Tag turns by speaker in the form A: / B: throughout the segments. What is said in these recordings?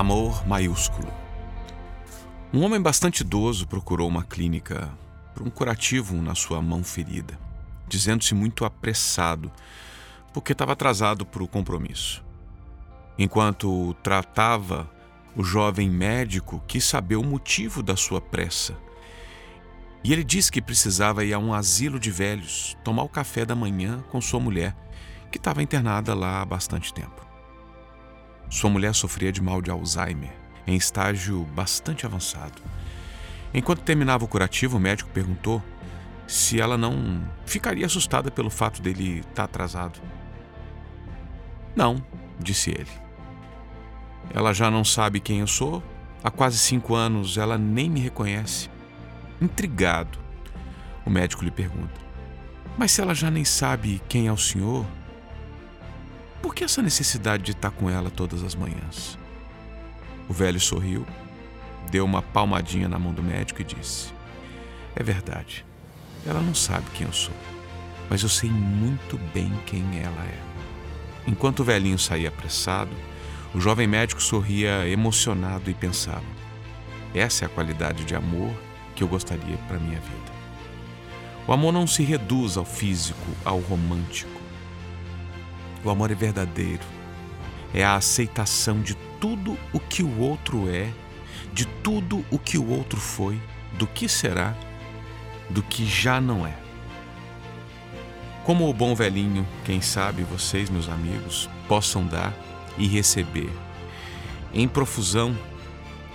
A: Amor maiúsculo. Um homem bastante idoso procurou uma clínica por um curativo na sua mão ferida, dizendo-se muito apressado, porque estava atrasado para o compromisso. Enquanto tratava, o jovem médico quis saber o motivo da sua pressa. E ele disse que precisava ir a um asilo de velhos tomar o café da manhã com sua mulher, que estava internada lá há bastante tempo. Sua mulher sofria de mal de Alzheimer, em estágio bastante avançado. Enquanto terminava o curativo, o médico perguntou se ela não ficaria assustada pelo fato dele estar tá atrasado. Não, disse ele. Ela já não sabe quem eu sou. Há quase cinco anos ela nem me reconhece. Intrigado, o médico lhe pergunta: Mas se ela já nem sabe quem é o senhor, por que essa necessidade de estar com ela todas as manhãs? O velho sorriu, deu uma palmadinha na mão do médico e disse: É verdade, ela não sabe quem eu sou, mas eu sei muito bem quem ela é. Enquanto o velhinho saía apressado, o jovem médico sorria emocionado e pensava: Essa é a qualidade de amor que eu gostaria para minha vida. O amor não se reduz ao físico, ao romântico. O amor é verdadeiro. É a aceitação de tudo o que o outro é, de tudo o que o outro foi, do que será, do que já não é. Como o bom velhinho, quem sabe vocês, meus amigos, possam dar e receber em profusão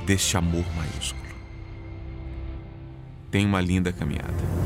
A: deste amor maiúsculo. Tenha uma linda caminhada.